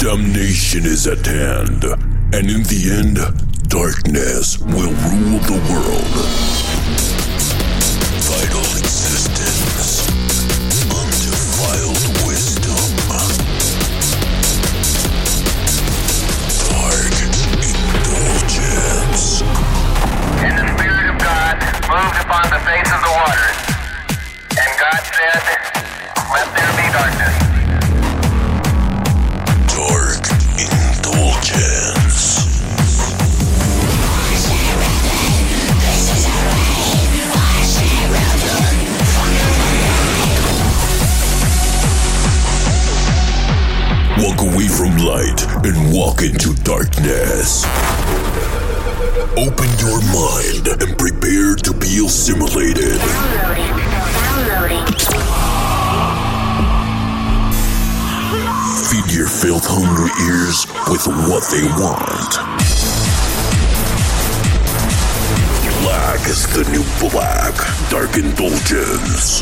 Damnation is at hand, and in the end, darkness will rule the world. with what they want. Black is the new black. Dark indulgence.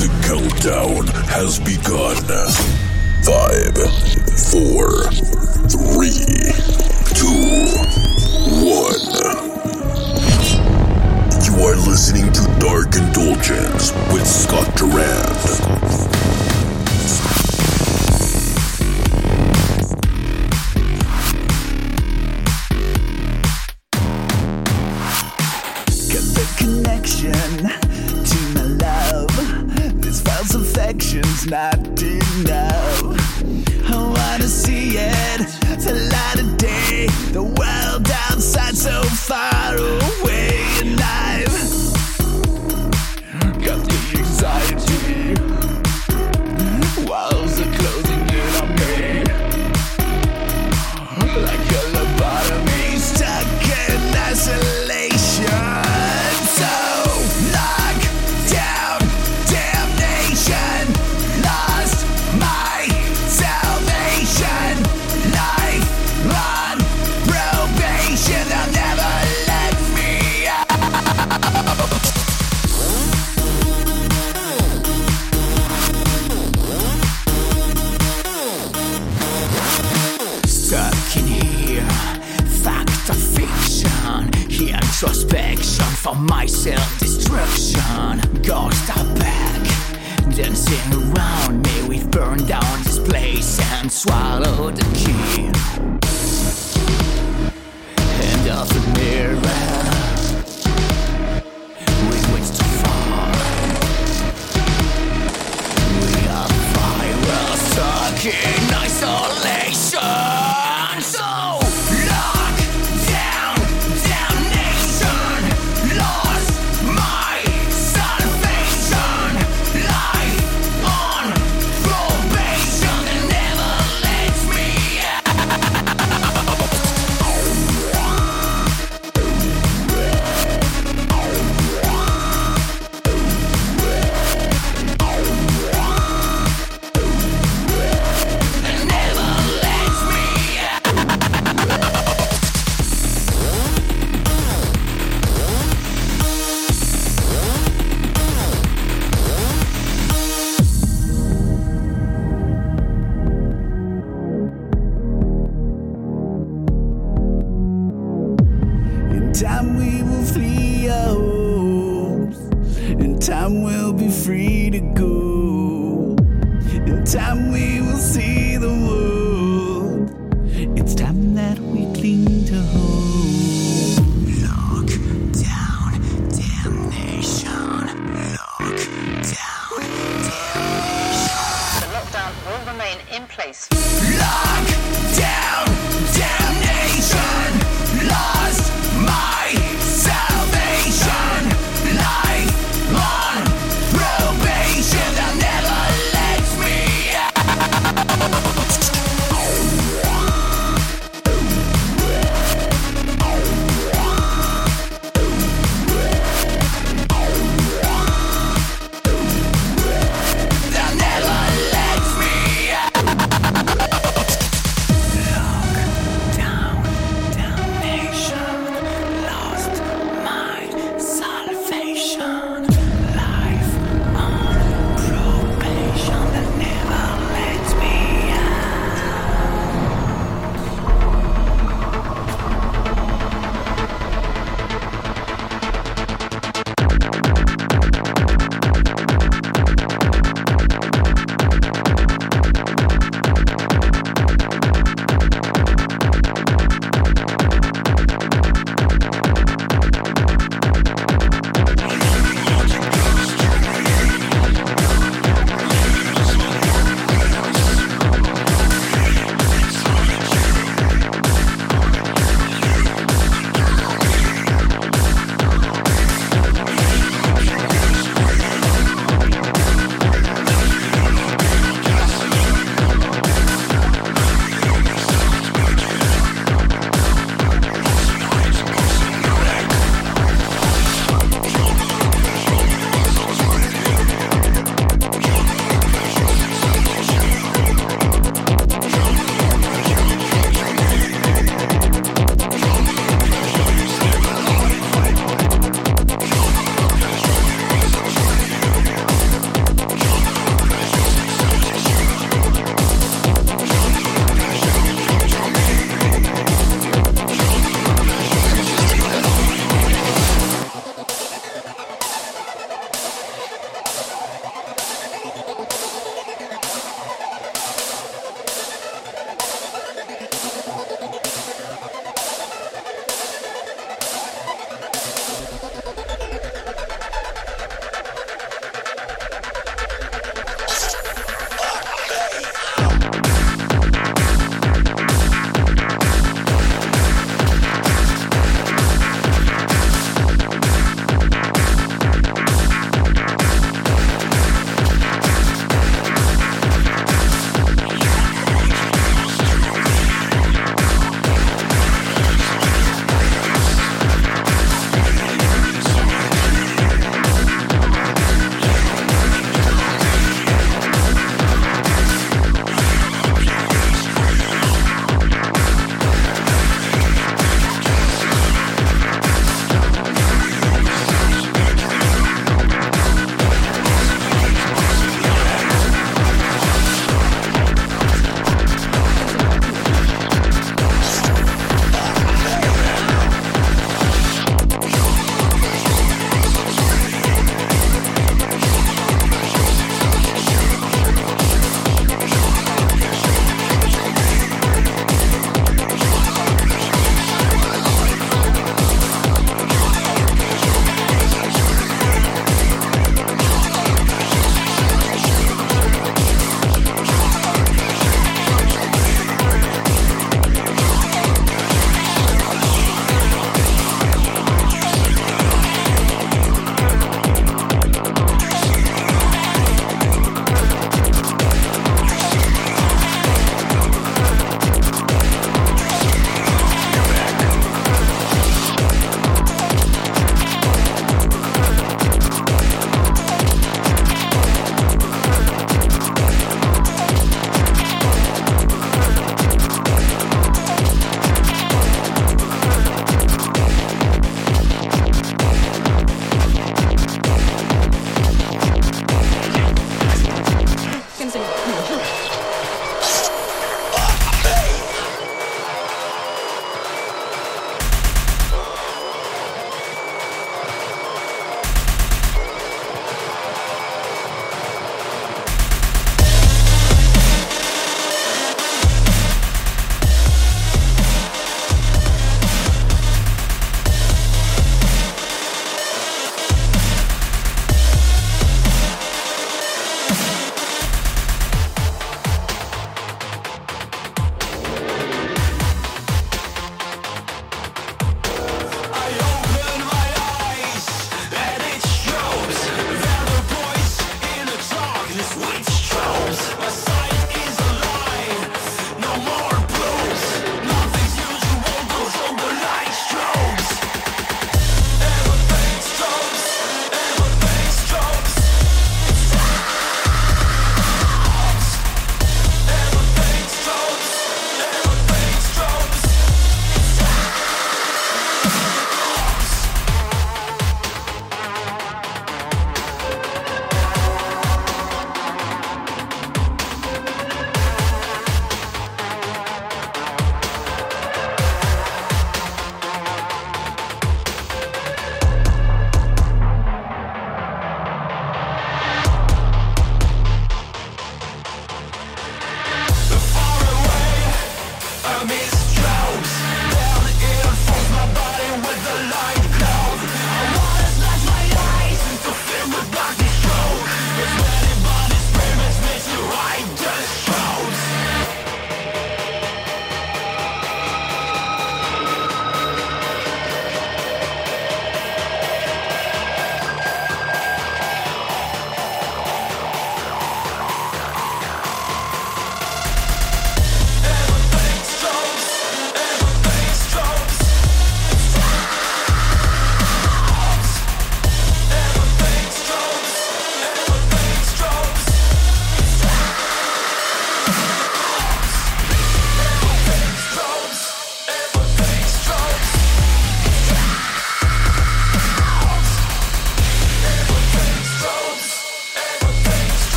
The countdown has begun. Five, four, three, two, one. You are listening to Dark Indulgence with Scott Durand.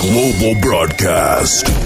Global Broadcast.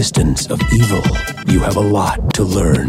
Existence of evil, you have a lot to learn.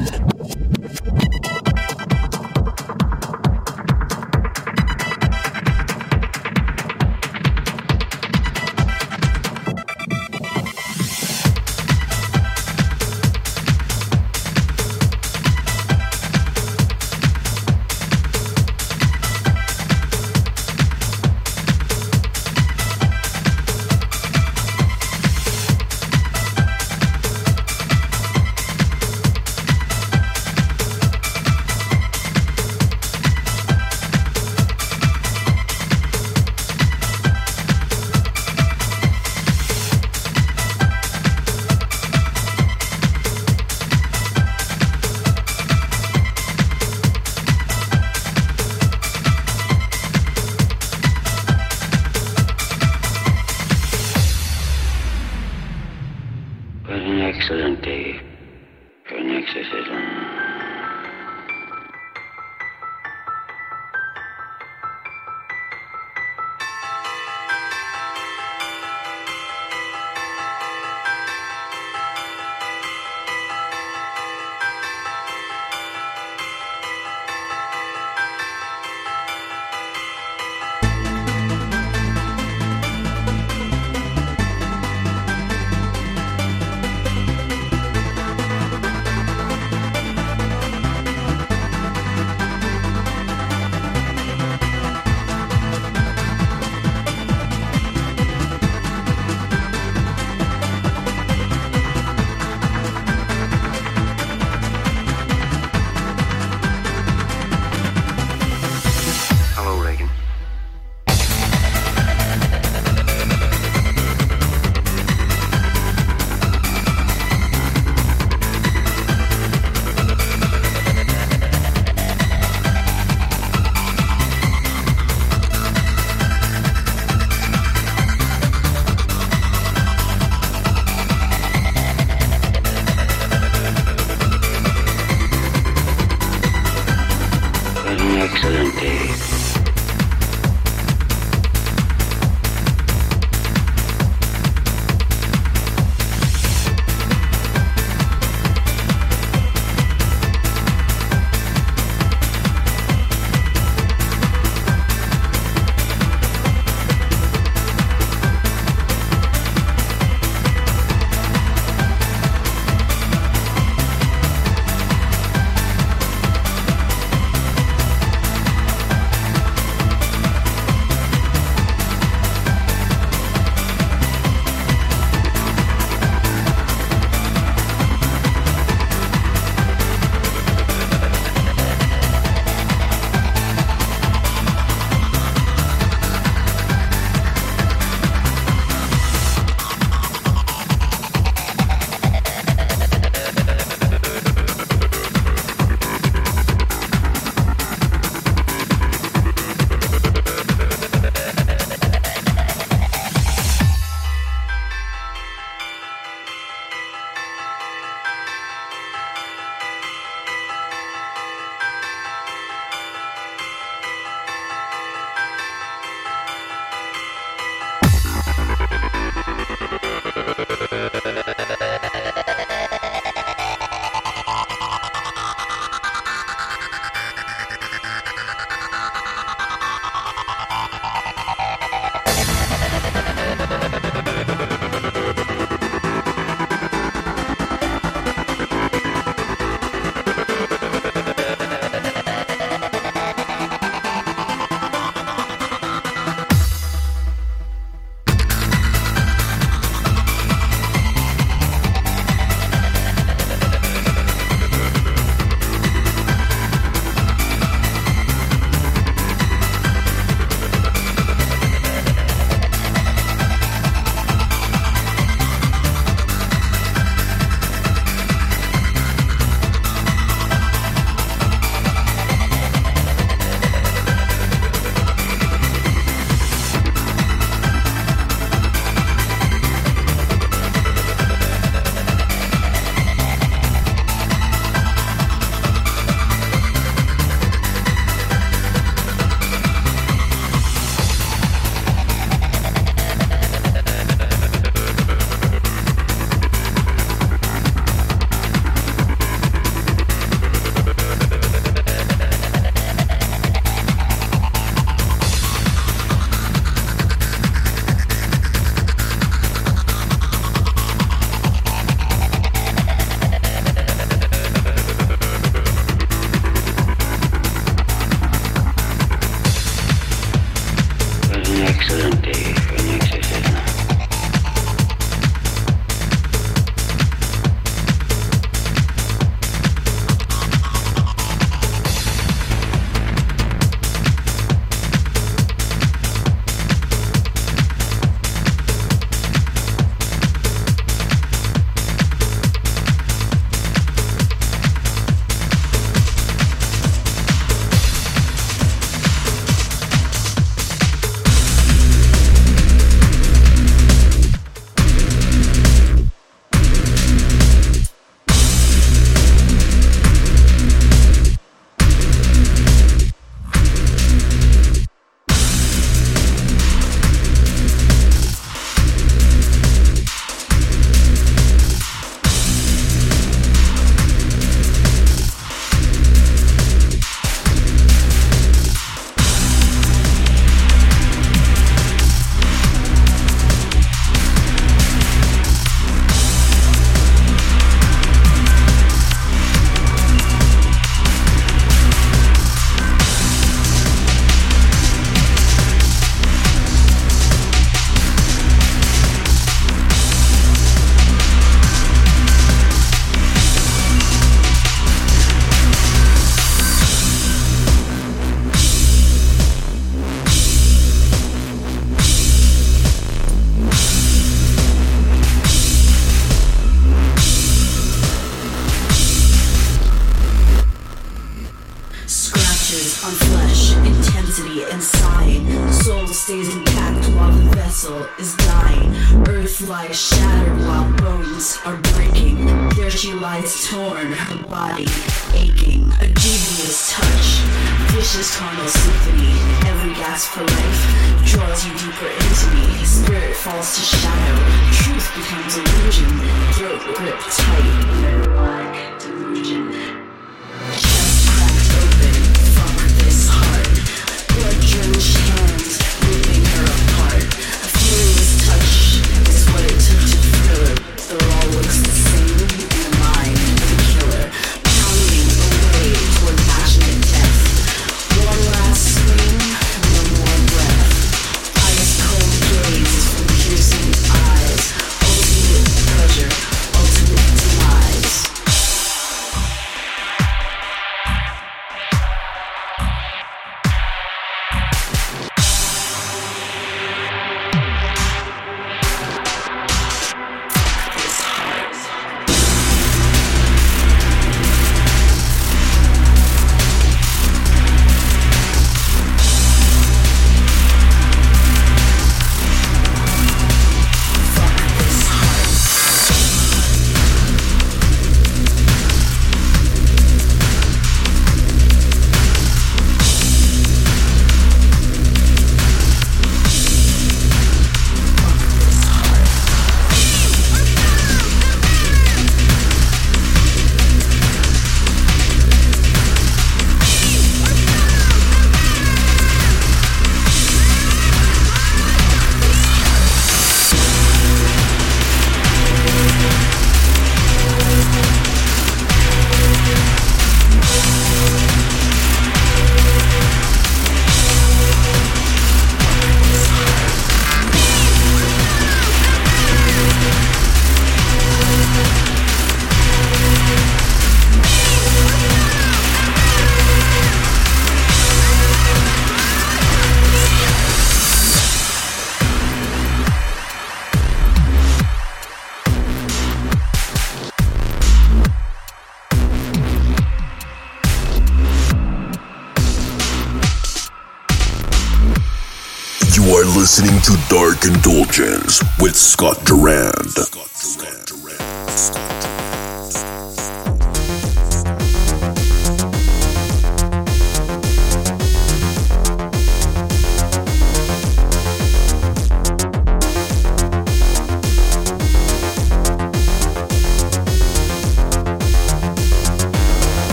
Dark Indulgence with Scott Durand. Scott Durand. Scott Durand. Scott Durand.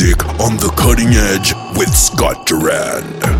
Music on the cutting edge with Scott Durand.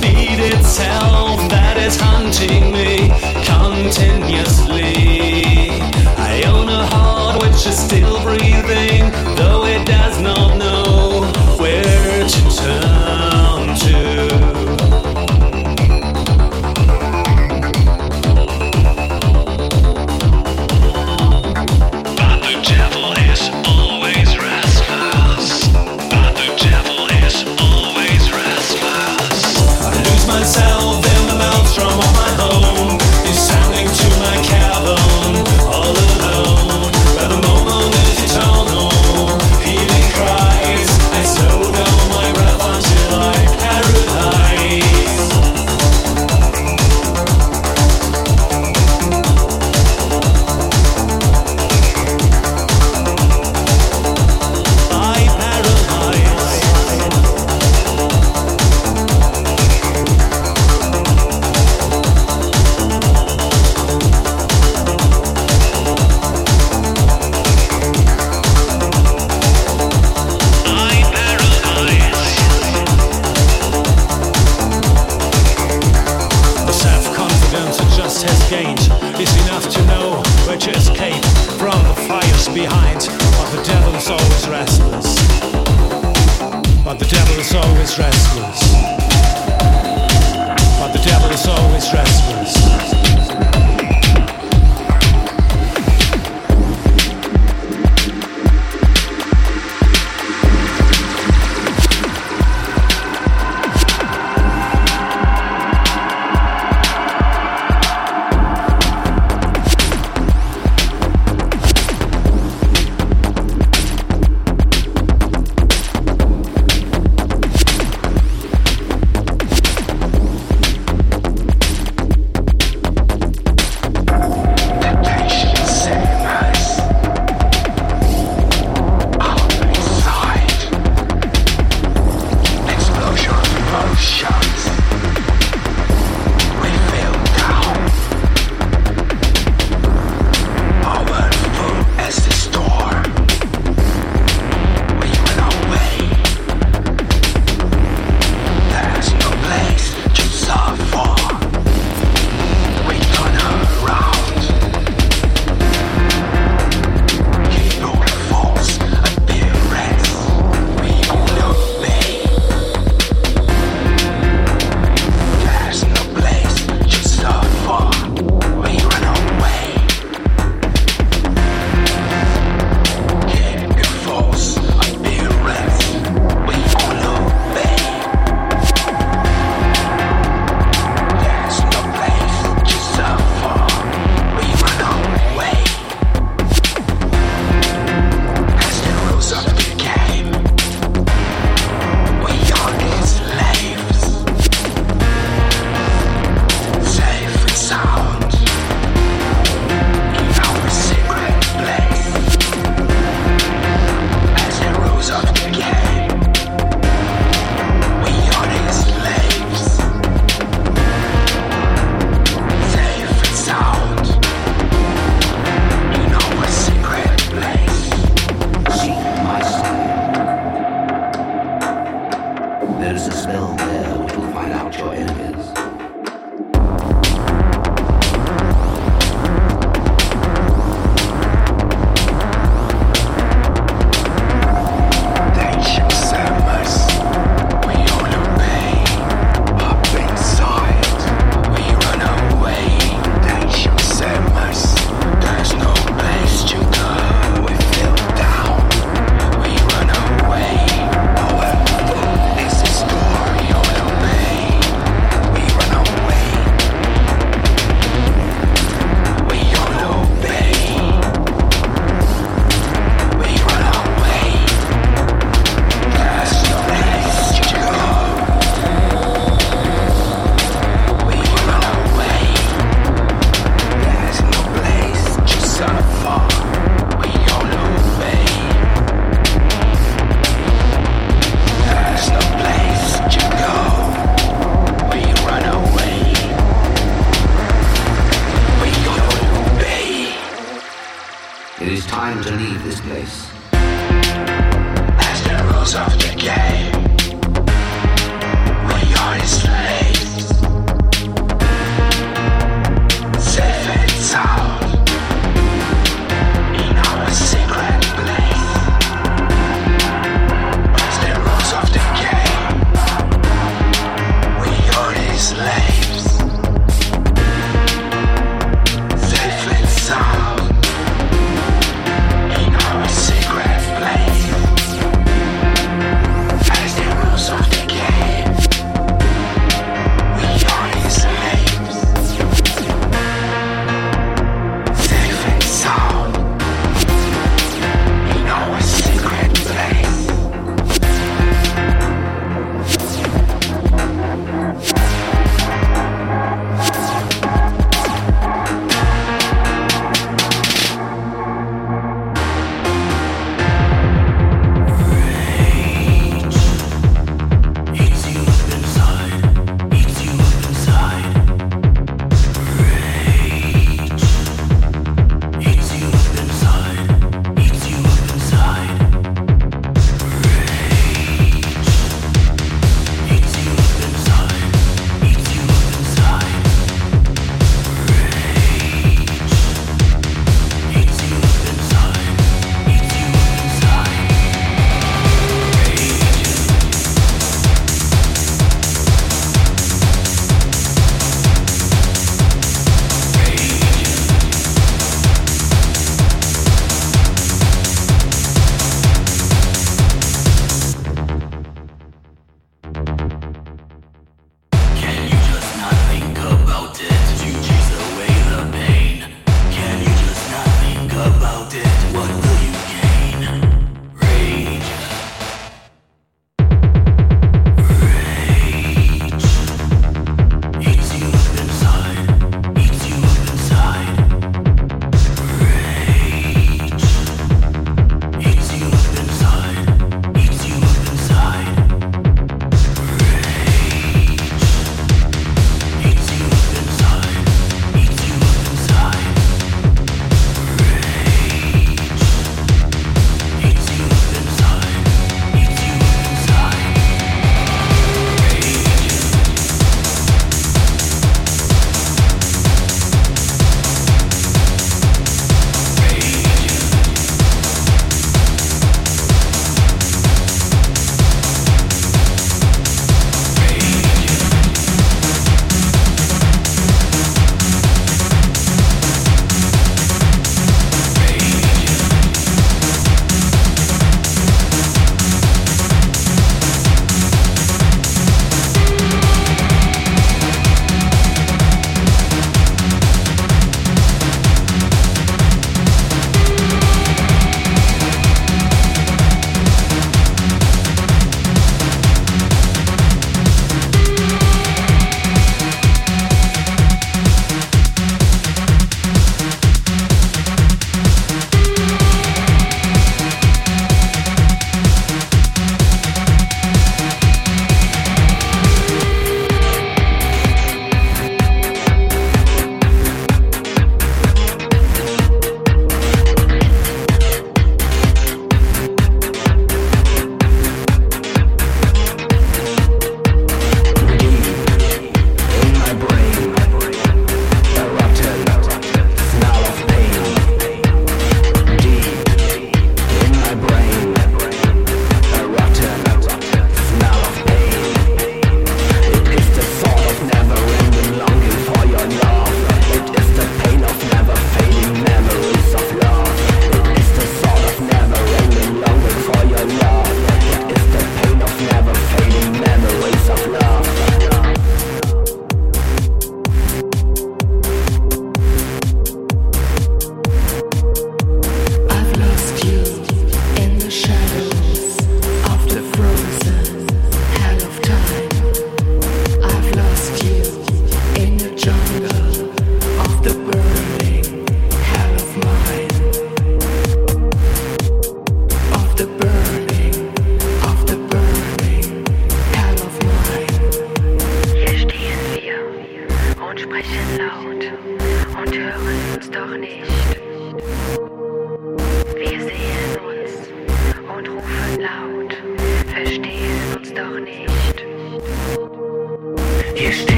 feed itself.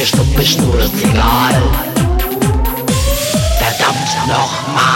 Hier stumpf ist nur das Signal. Verdammt nochmal.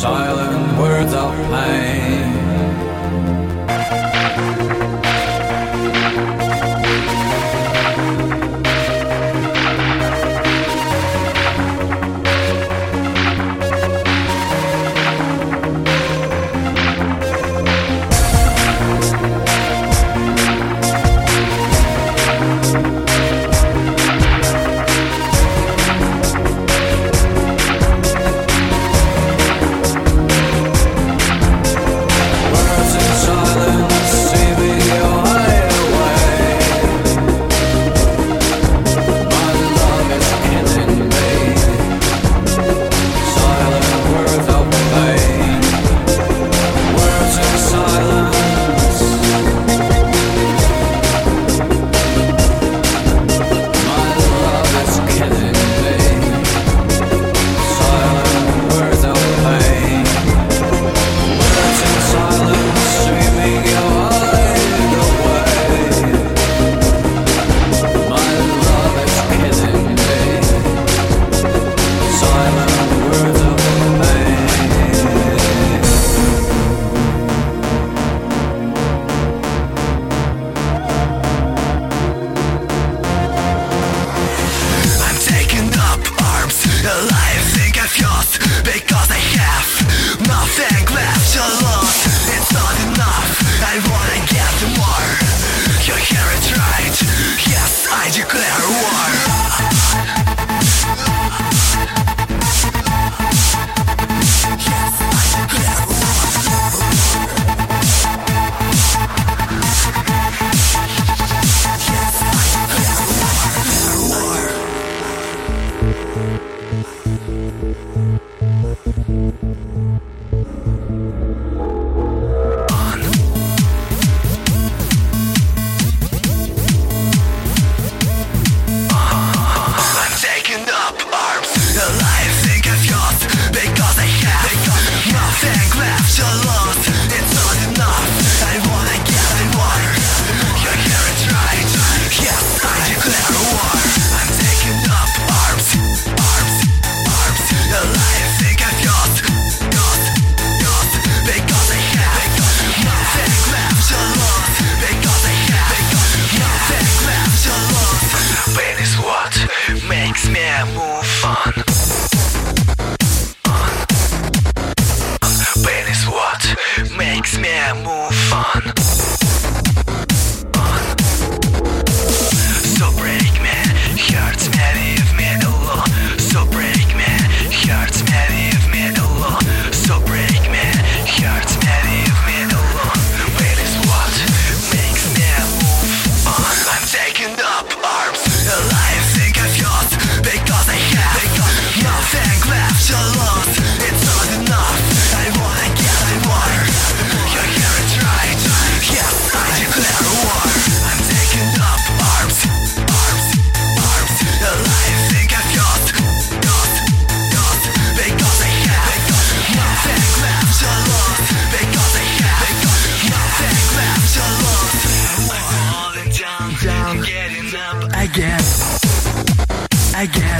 silent words of pain. Again. Falling